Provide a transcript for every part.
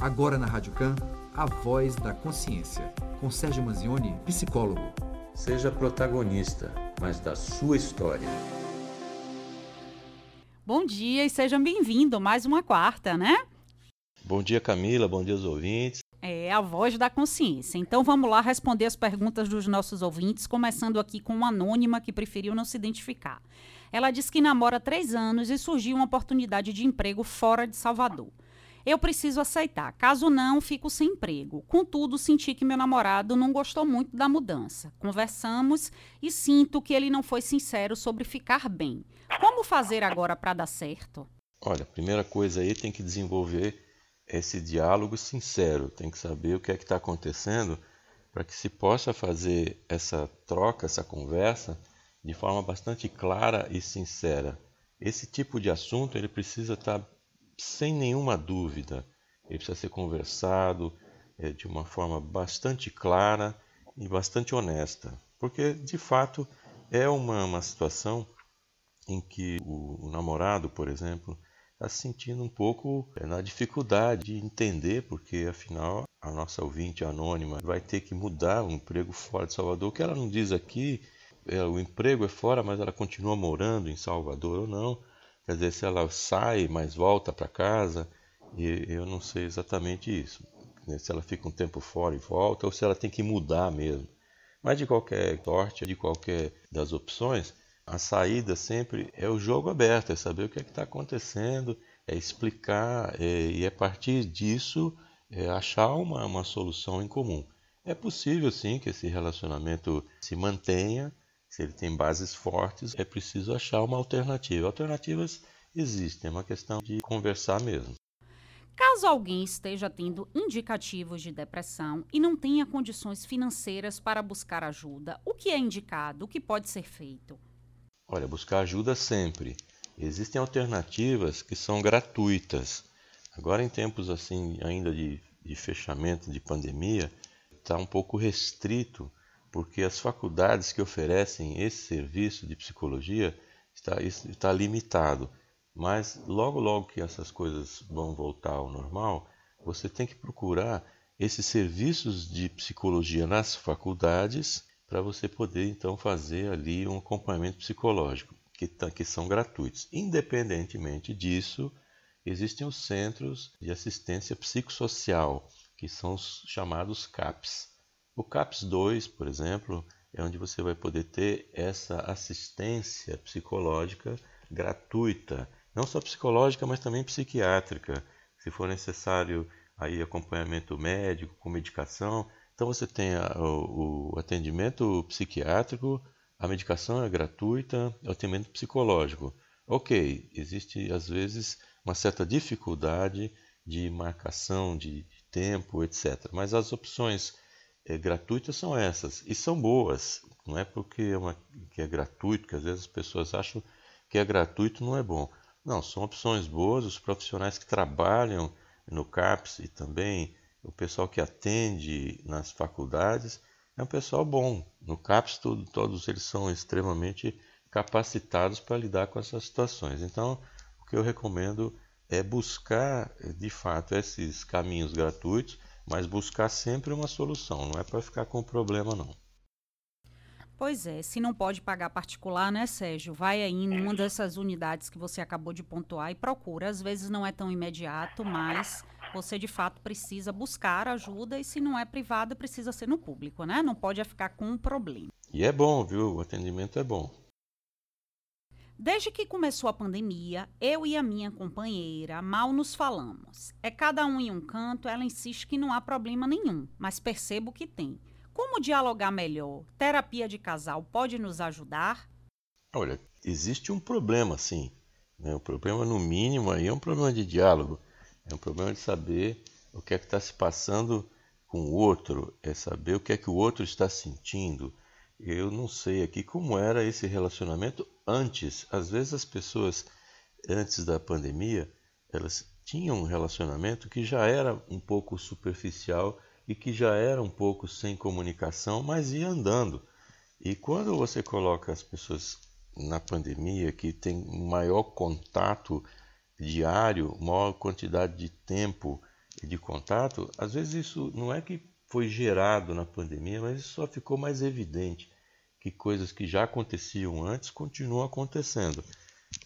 Agora na Rádio Can, a voz da consciência, com Sérgio Manzioni, psicólogo. Seja protagonista, mas da sua história. Bom dia e sejam bem-vindos mais uma quarta, né? Bom dia, Camila. Bom dia aos ouvintes. É a voz da consciência. Então vamos lá responder as perguntas dos nossos ouvintes, começando aqui com uma anônima que preferiu não se identificar. Ela diz que namora há três anos e surgiu uma oportunidade de emprego fora de Salvador. Eu preciso aceitar. Caso não, fico sem emprego. Contudo, senti que meu namorado não gostou muito da mudança. Conversamos e sinto que ele não foi sincero sobre ficar bem. Como fazer agora para dar certo? Olha, a primeira coisa aí tem que desenvolver esse diálogo sincero. Tem que saber o que é que está acontecendo para que se possa fazer essa troca, essa conversa de forma bastante clara e sincera. Esse tipo de assunto ele precisa estar tá sem nenhuma dúvida. Ele precisa ser conversado é, de uma forma bastante clara e bastante honesta, porque de fato é uma, uma situação em que o, o namorado, por exemplo, está se sentindo um pouco é, na dificuldade de entender, porque afinal a nossa ouvinte anônima vai ter que mudar o emprego fora de Salvador. O que ela não diz aqui, é, o emprego é fora, mas ela continua morando em Salvador ou não. Quer dizer, se ela sai, mas volta para casa, e eu não sei exatamente isso. Né? Se ela fica um tempo fora e volta, ou se ela tem que mudar mesmo. Mas de qualquer sorte, de qualquer das opções, a saída sempre é o jogo aberto, é saber o que é está acontecendo, é explicar é, e a partir disso é achar uma, uma solução em comum. É possível sim que esse relacionamento se mantenha, se ele tem bases fortes, é preciso achar uma alternativa. Alternativas existem, é uma questão de conversar mesmo. Caso alguém esteja tendo indicativos de depressão e não tenha condições financeiras para buscar ajuda, o que é indicado? O que pode ser feito? Olha, buscar ajuda sempre. Existem alternativas que são gratuitas. Agora, em tempos assim, ainda de, de fechamento, de pandemia, está um pouco restrito porque as faculdades que oferecem esse serviço de psicologia está, está limitado. Mas logo, logo que essas coisas vão voltar ao normal, você tem que procurar esses serviços de psicologia nas faculdades para você poder então fazer ali um acompanhamento psicológico, que, tá, que são gratuitos. Independentemente disso, existem os centros de assistência psicossocial, que são os chamados CAPs. O CAPS 2, por exemplo, é onde você vai poder ter essa assistência psicológica gratuita, não só psicológica, mas também psiquiátrica. Se for necessário aí acompanhamento médico com medicação, então você tem a, o, o, atendimento psiquiátrico, a medicação é gratuita, o atendimento psicológico. Ok, existe às vezes uma certa dificuldade de marcação de tempo, etc. Mas as opções é, gratuitas são essas e são boas. Não é porque é, uma, que é gratuito que às vezes as pessoas acham que é gratuito não é bom. Não, são opções boas. Os profissionais que trabalham no CAPS e também o pessoal que atende nas faculdades é um pessoal bom. No CAPS tudo, todos eles são extremamente capacitados para lidar com essas situações. Então, o que eu recomendo é buscar de fato esses caminhos gratuitos mas buscar sempre uma solução, não é para ficar com problema não. Pois é, se não pode pagar particular, né, Sérgio? Vai aí em uma dessas unidades que você acabou de pontuar e procura. Às vezes não é tão imediato, mas você de fato precisa buscar ajuda e se não é privada, precisa ser no público, né? Não pode ficar com um problema. E é bom, viu? O atendimento é bom. Desde que começou a pandemia, eu e a minha companheira mal nos falamos. É cada um em um canto, ela insiste que não há problema nenhum, mas percebo que tem. Como dialogar melhor? Terapia de casal pode nos ajudar? Olha, existe um problema sim. Né? O problema, no mínimo, aí é um problema de diálogo. É um problema de saber o que é que está se passando com o outro, é saber o que é que o outro está sentindo. Eu não sei aqui como era esse relacionamento antes, às vezes as pessoas antes da pandemia, elas tinham um relacionamento que já era um pouco superficial e que já era um pouco sem comunicação, mas ia andando. E quando você coloca as pessoas na pandemia, que tem maior contato diário, maior quantidade de tempo de contato, às vezes isso não é que foi gerado na pandemia, mas isso só ficou mais evidente que coisas que já aconteciam antes continuam acontecendo.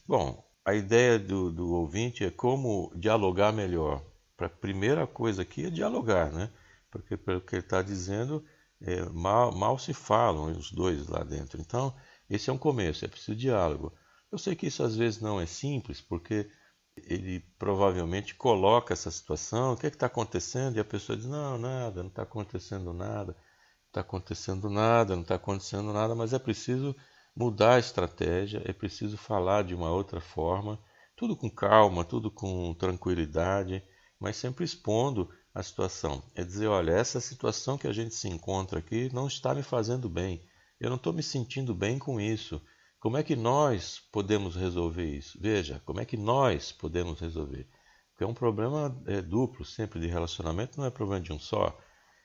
Bom, a ideia do, do ouvinte é como dialogar melhor. A primeira coisa aqui é dialogar, né? Porque pelo que ele está dizendo, é, mal, mal se falam os dois lá dentro. Então, esse é um começo, é preciso diálogo. Eu sei que isso às vezes não é simples, porque ele provavelmente coloca essa situação, o que é está acontecendo? E a pessoa diz, não, nada, não está acontecendo nada, não está acontecendo nada, não está acontecendo nada, mas é preciso mudar a estratégia, é preciso falar de uma outra forma, tudo com calma, tudo com tranquilidade, mas sempre expondo a situação. É dizer, olha, essa situação que a gente se encontra aqui não está me fazendo bem, eu não estou me sentindo bem com isso. Como é que nós podemos resolver isso? Veja, como é que nós podemos resolver? Porque é um problema é, duplo, sempre de relacionamento, não é problema de um só.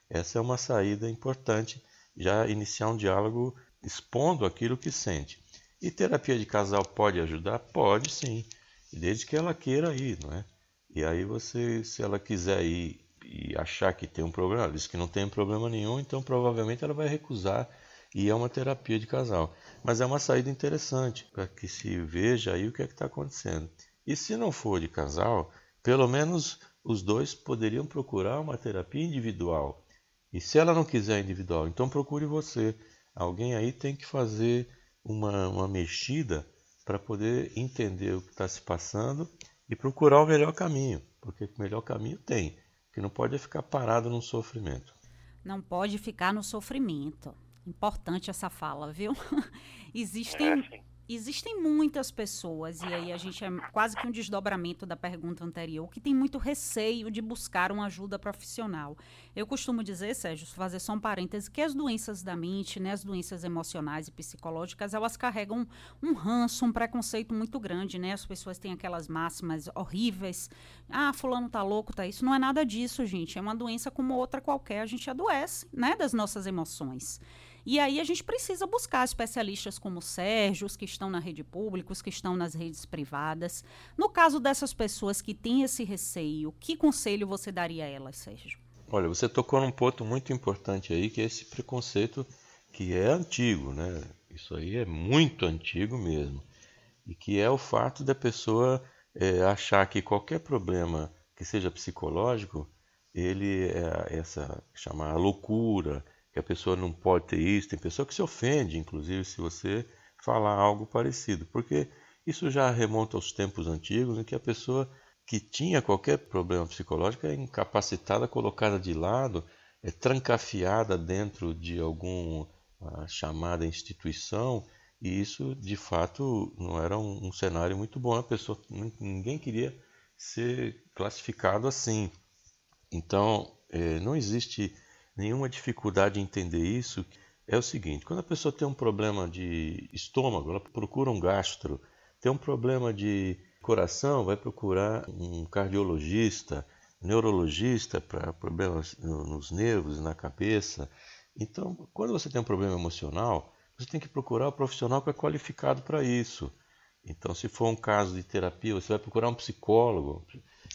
Essa é uma saída importante, já iniciar um diálogo expondo aquilo que sente. E terapia de casal pode ajudar? Pode sim, desde que ela queira ir, não é? E aí você, se ela quiser ir e achar que tem um problema, ela diz que não tem problema nenhum, então provavelmente ela vai recusar e é uma terapia de casal. Mas é uma saída interessante para que se veja aí o que é está acontecendo. E se não for de casal, pelo menos os dois poderiam procurar uma terapia individual. E se ela não quiser individual, então procure você. Alguém aí tem que fazer uma, uma mexida para poder entender o que está se passando e procurar o melhor caminho, porque o melhor caminho tem, que não pode ficar parado no sofrimento. Não pode ficar no sofrimento. Importante essa fala, viu? Existem é, Existem muitas pessoas, e aí a gente é quase que um desdobramento da pergunta anterior, que tem muito receio de buscar uma ajuda profissional. Eu costumo dizer, Sérgio, fazer só um parêntese, que as doenças da mente, né, as doenças emocionais e psicológicas, elas carregam um ranço, um preconceito muito grande, né? As pessoas têm aquelas máximas horríveis. Ah, fulano tá louco, tá isso. Não é nada disso, gente. É uma doença como outra qualquer. A gente adoece, né, das nossas emoções. E aí a gente precisa buscar especialistas como o Sérgio, os que estão na rede pública, os que estão nas redes privadas. No caso dessas pessoas que têm esse receio, que conselho você daria a elas, Sérgio? Olha, você tocou num ponto muito importante aí, que é esse preconceito que é antigo, né? Isso aí é muito antigo mesmo. E que é o fato da pessoa é, achar que qualquer problema que seja psicológico, ele é essa chamar loucura, que a pessoa não pode ter isso. Tem pessoa que se ofende, inclusive, se você falar algo parecido, porque isso já remonta aos tempos antigos em que a pessoa que tinha qualquer problema psicológico é incapacitada, colocada de lado, é trancafiada dentro de alguma chamada instituição, e isso de fato não era um, um cenário muito bom. A pessoa, ninguém queria ser classificado assim. Então, é, não existe nenhuma dificuldade em entender isso é o seguinte: quando a pessoa tem um problema de estômago, ela procura um gastro, tem um problema de coração, vai procurar um cardiologista, neurologista para problemas nos nervos, na cabeça. Então, quando você tem um problema emocional, você tem que procurar o um profissional que é qualificado para isso. Então, se for um caso de terapia, você vai procurar um psicólogo.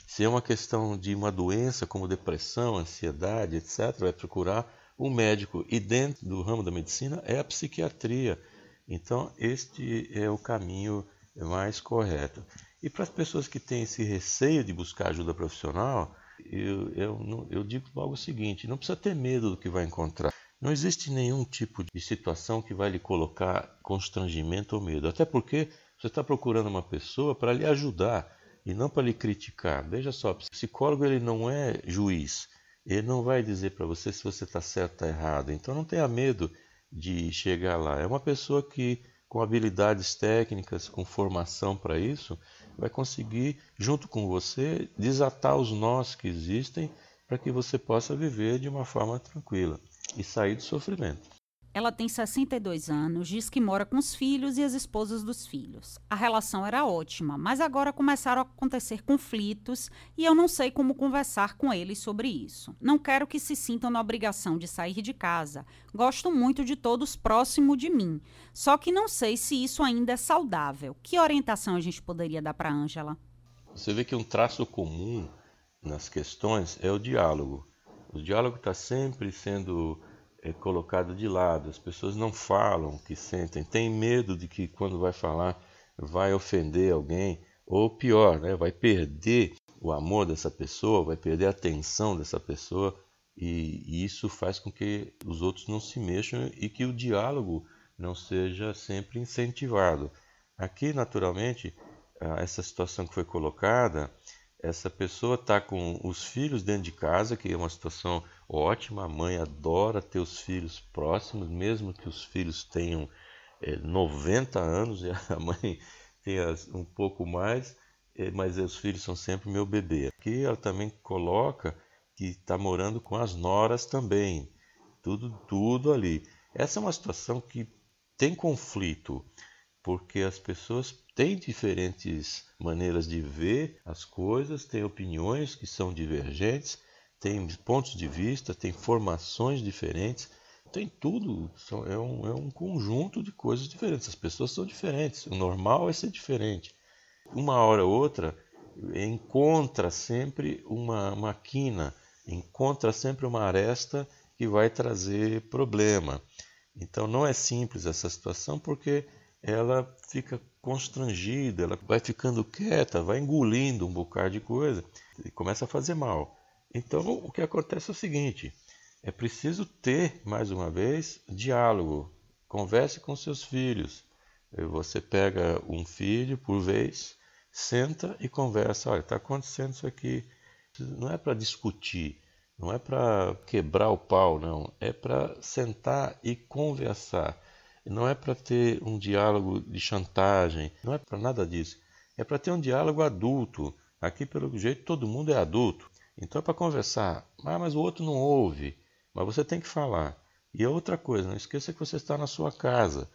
Se é uma questão de uma doença como depressão, ansiedade, etc., vai procurar um médico. E dentro do ramo da medicina é a psiquiatria. Então, este é o caminho mais correto. E para as pessoas que têm esse receio de buscar ajuda profissional, eu, eu, eu digo logo o seguinte: não precisa ter medo do que vai encontrar. Não existe nenhum tipo de situação que vai lhe colocar constrangimento ou medo. Até porque você está procurando uma pessoa para lhe ajudar e não para lhe criticar. Veja só, psicólogo ele não é juiz. Ele não vai dizer para você se você está certo ou errado. Então não tenha medo de chegar lá. É uma pessoa que, com habilidades técnicas, com formação para isso, vai conseguir, junto com você, desatar os nós que existem para que você possa viver de uma forma tranquila e sair do sofrimento. Ela tem 62 anos, diz que mora com os filhos e as esposas dos filhos. A relação era ótima, mas agora começaram a acontecer conflitos e eu não sei como conversar com eles sobre isso. Não quero que se sintam na obrigação de sair de casa. Gosto muito de todos próximo de mim. Só que não sei se isso ainda é saudável. Que orientação a gente poderia dar para Ângela? Você vê que um traço comum nas questões é o diálogo. O diálogo está sempre sendo é, colocado de lado. As pessoas não falam o que sentem, têm medo de que quando vai falar vai ofender alguém, ou pior, né, vai perder o amor dessa pessoa, vai perder a atenção dessa pessoa, e, e isso faz com que os outros não se mexam e que o diálogo não seja sempre incentivado. Aqui, naturalmente, essa situação que foi colocada, essa pessoa está com os filhos dentro de casa, que é uma situação ótima. A mãe adora ter os filhos próximos, mesmo que os filhos tenham é, 90 anos e a mãe tenha um pouco mais, é, mas os filhos são sempre meu bebê. Aqui ela também coloca que está morando com as noras também, tudo, tudo ali. Essa é uma situação que tem conflito, porque as pessoas têm diferentes maneiras de ver as coisas, têm opiniões que são divergentes, têm pontos de vista, têm formações diferentes, tem tudo, é um, é um conjunto de coisas diferentes. As pessoas são diferentes, o normal é ser diferente. Uma hora ou outra encontra sempre uma, uma quina, encontra sempre uma aresta que vai trazer problema. Então não é simples essa situação porque ela fica constrangida, ela vai ficando quieta, vai engolindo um bocado de coisa e começa a fazer mal. Então o que acontece é o seguinte: é preciso ter, mais uma vez, diálogo. Converse com seus filhos. Você pega um filho por vez, senta e conversa. Olha, está acontecendo isso aqui. Não é para discutir, não é para quebrar o pau, não. É para sentar e conversar. Não é para ter um diálogo de chantagem, não é para nada disso. É para ter um diálogo adulto. Aqui, pelo jeito, todo mundo é adulto. Então é para conversar. Ah, mas o outro não ouve. Mas você tem que falar. E outra coisa, não esqueça que você está na sua casa.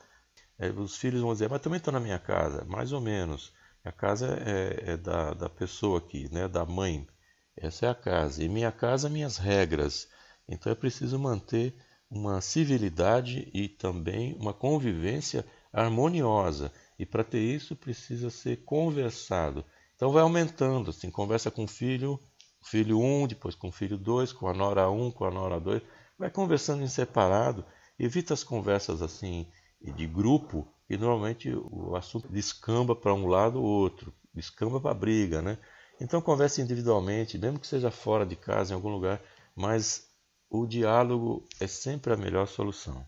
É, os filhos vão dizer, mas também estou na minha casa. Mais ou menos. A casa é, é da, da pessoa aqui, né? da mãe. Essa é a casa. E minha casa, minhas regras. Então é preciso manter uma civilidade e também uma convivência harmoniosa. E para ter isso precisa ser conversado. Então vai aumentando, assim, conversa com o filho, filho 1, um, depois com o filho 2, com a nora 1, um, com a nora 2, vai conversando em separado, evita as conversas assim de grupo, e normalmente o assunto descamba para um lado ou outro, descamba para briga, né? Então converse individualmente, mesmo que seja fora de casa, em algum lugar, mas o diálogo é sempre a melhor solução.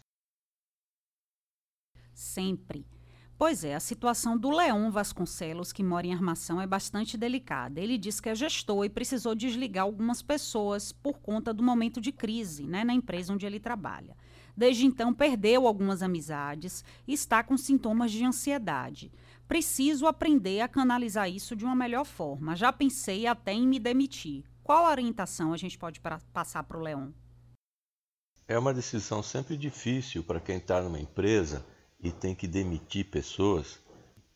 Sempre. Pois é, a situação do Leon Vasconcelos, que mora em armação, é bastante delicada. Ele diz que é gestor e precisou desligar algumas pessoas por conta do momento de crise né, na empresa onde ele trabalha. Desde então, perdeu algumas amizades e está com sintomas de ansiedade. Preciso aprender a canalizar isso de uma melhor forma. Já pensei até em me demitir. Qual orientação a gente pode pra, passar para o Leon? É uma decisão sempre difícil para quem está numa empresa e tem que demitir pessoas,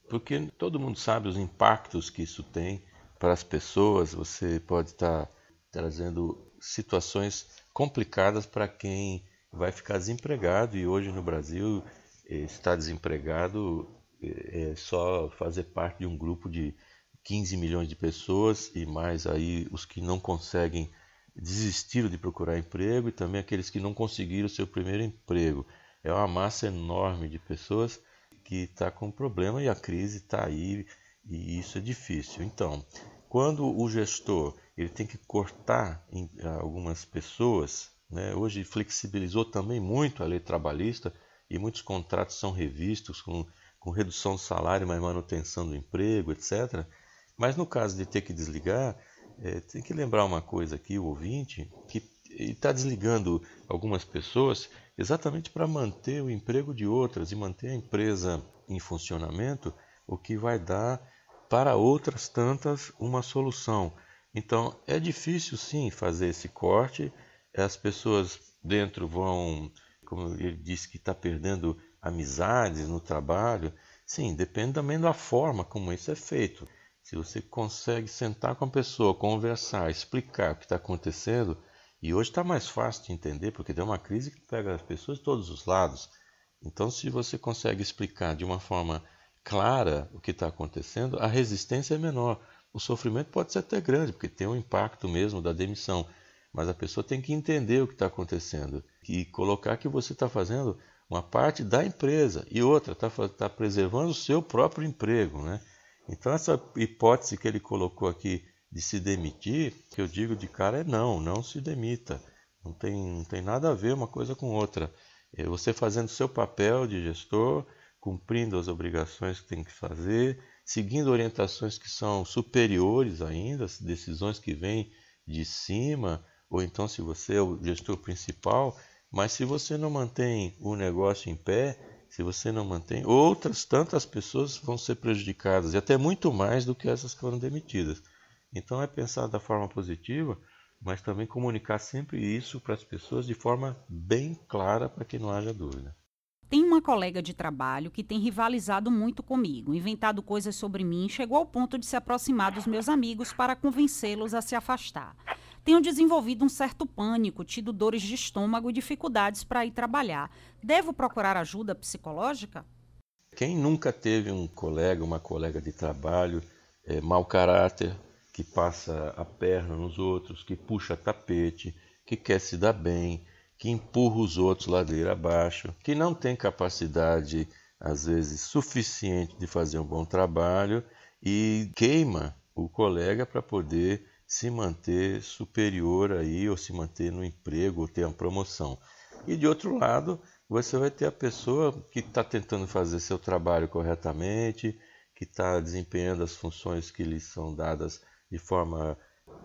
porque todo mundo sabe os impactos que isso tem para as pessoas. Você pode estar trazendo situações complicadas para quem vai ficar desempregado e hoje no Brasil estar desempregado é só fazer parte de um grupo de 15 milhões de pessoas e mais aí os que não conseguem desistiram de procurar emprego e também aqueles que não conseguiram seu primeiro emprego é uma massa enorme de pessoas que está com problema e a crise está aí e isso é difícil. Então, quando o gestor ele tem que cortar em algumas pessoas, né, hoje flexibilizou também muito a lei trabalhista e muitos contratos são revistos com, com redução do salário, mas manutenção do emprego, etc. Mas no caso de ter que desligar, é, tem que lembrar uma coisa aqui, o ouvinte, que está desligando algumas pessoas exatamente para manter o emprego de outras e manter a empresa em funcionamento, o que vai dar para outras tantas uma solução. Então é difícil sim fazer esse corte, as pessoas dentro vão, como ele disse que está perdendo amizades no trabalho, sim, depende também da forma como isso é feito. Se você consegue sentar com a pessoa, conversar, explicar o que está acontecendo, e hoje está mais fácil de entender, porque tem uma crise que pega as pessoas de todos os lados. Então, se você consegue explicar de uma forma clara o que está acontecendo, a resistência é menor, o sofrimento pode ser até grande, porque tem um impacto mesmo da demissão. Mas a pessoa tem que entender o que está acontecendo e colocar que você está fazendo uma parte da empresa e outra está tá preservando o seu próprio emprego. Né? Então, essa hipótese que ele colocou aqui de se demitir, que eu digo de cara é não, não se demita. Não tem, não tem nada a ver uma coisa com outra. É você fazendo seu papel de gestor, cumprindo as obrigações que tem que fazer, seguindo orientações que são superiores ainda, as decisões que vêm de cima, ou então se você é o gestor principal, mas se você não mantém o negócio em pé, se você não mantém, outras tantas pessoas vão ser prejudicadas, e até muito mais do que essas que foram demitidas. Então é pensar da forma positiva, mas também comunicar sempre isso para as pessoas de forma bem clara para que não haja dúvida. Tem uma colega de trabalho que tem rivalizado muito comigo, inventado coisas sobre mim, chegou ao ponto de se aproximar dos meus amigos para convencê-los a se afastar. Tenho desenvolvido um certo pânico, tido dores de estômago e dificuldades para ir trabalhar. Devo procurar ajuda psicológica? Quem nunca teve um colega, uma colega de trabalho, é, mau caráter, que passa a perna nos outros, que puxa tapete, que quer se dar bem, que empurra os outros ladeira abaixo, que não tem capacidade, às vezes, suficiente de fazer um bom trabalho e queima o colega para poder se manter superior aí ou se manter no emprego ou ter uma promoção. E de outro lado, você vai ter a pessoa que está tentando fazer seu trabalho corretamente, que está desempenhando as funções que lhe são dadas de forma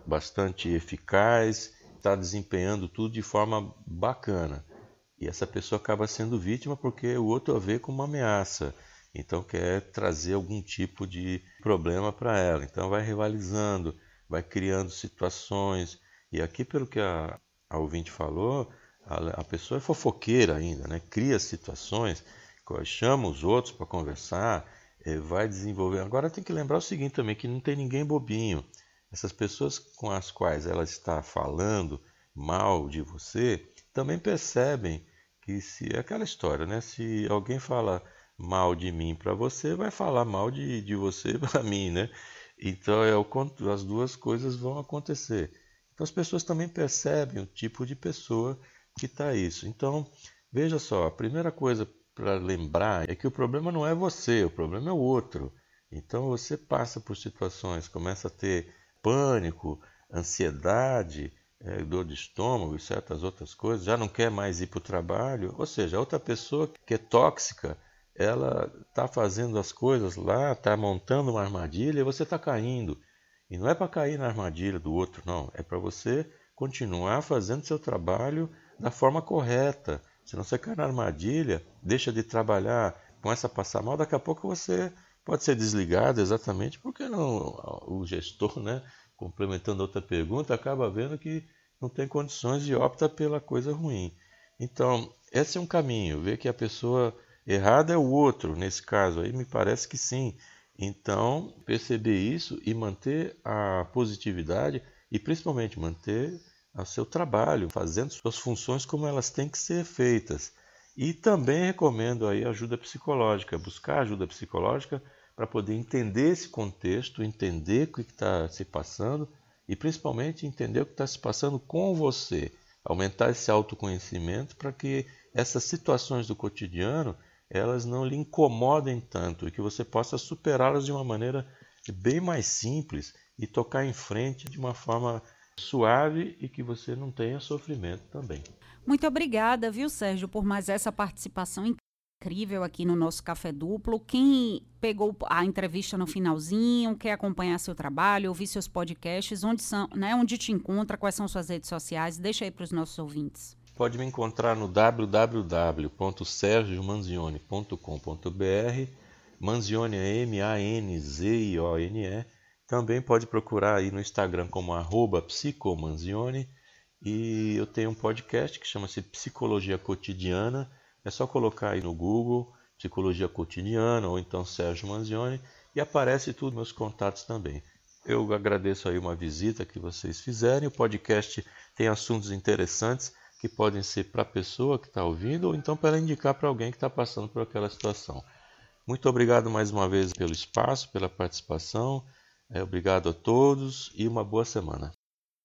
bastante eficaz, está desempenhando tudo de forma bacana. E essa pessoa acaba sendo vítima porque o outro a vê como uma ameaça. Então quer trazer algum tipo de problema para ela. Então vai rivalizando, vai criando situações. E aqui, pelo que a, a ouvinte falou, a, a pessoa é fofoqueira ainda, né? cria situações, chama os outros para conversar, é, vai desenvolver. Agora tem que lembrar o seguinte também, que não tem ninguém bobinho. Essas pessoas com as quais ela está falando mal de você também percebem que se é aquela história, né? Se alguém fala mal de mim para você, vai falar mal de, de você para mim, né? Então é o, as duas coisas vão acontecer. Então as pessoas também percebem o tipo de pessoa que está isso. Então veja só, a primeira coisa para lembrar é que o problema não é você, o problema é o outro. Então você passa por situações, começa a ter pânico, ansiedade, é, dor de estômago e certas outras coisas, já não quer mais ir para o trabalho. Ou seja, a outra pessoa que é tóxica, ela está fazendo as coisas lá, está montando uma armadilha e você está caindo. E não é para cair na armadilha do outro, não. É para você continuar fazendo seu trabalho da forma correta. Se não você cai na armadilha, deixa de trabalhar, começa a passar mal, daqui a pouco você pode ser desligado exatamente porque não, o gestor, né, complementando outra pergunta, acaba vendo que não tem condições e opta pela coisa ruim. Então, esse é um caminho, ver que a pessoa errada é o outro, nesse caso aí me parece que sim. Então, perceber isso e manter a positividade e principalmente manter o seu trabalho, fazendo suas funções como elas têm que ser feitas. E também recomendo aí ajuda psicológica, buscar ajuda psicológica para poder entender esse contexto, entender o que está se passando e principalmente entender o que está se passando com você, aumentar esse autoconhecimento para que essas situações do cotidiano elas não lhe incomodem tanto e que você possa superá-las de uma maneira bem mais simples e tocar em frente de uma forma suave e que você não tenha sofrimento também. Muito obrigada, viu, Sérgio, por mais essa participação incrível aqui no nosso Café Duplo. Quem pegou a entrevista no finalzinho, quer acompanhar seu trabalho, ouvir seus podcasts, onde são, né, onde te encontra, quais são suas redes sociais, deixa aí para os nossos ouvintes. Pode me encontrar no www.sergiomanzione.com.br. Manzione é M-A-N-Z-I-O-N-E. Também pode procurar aí no Instagram como arroba psicomanzione. E eu tenho um podcast que chama-se Psicologia Cotidiana é só colocar aí no Google Psicologia Cotidiana ou então Sérgio Manzioni e aparece tudo meus contatos também. Eu agradeço aí uma visita que vocês fizerem. O podcast tem assuntos interessantes que podem ser para a pessoa que está ouvindo ou então para indicar para alguém que está passando por aquela situação. Muito obrigado mais uma vez pelo espaço, pela participação. É, obrigado a todos e uma boa semana.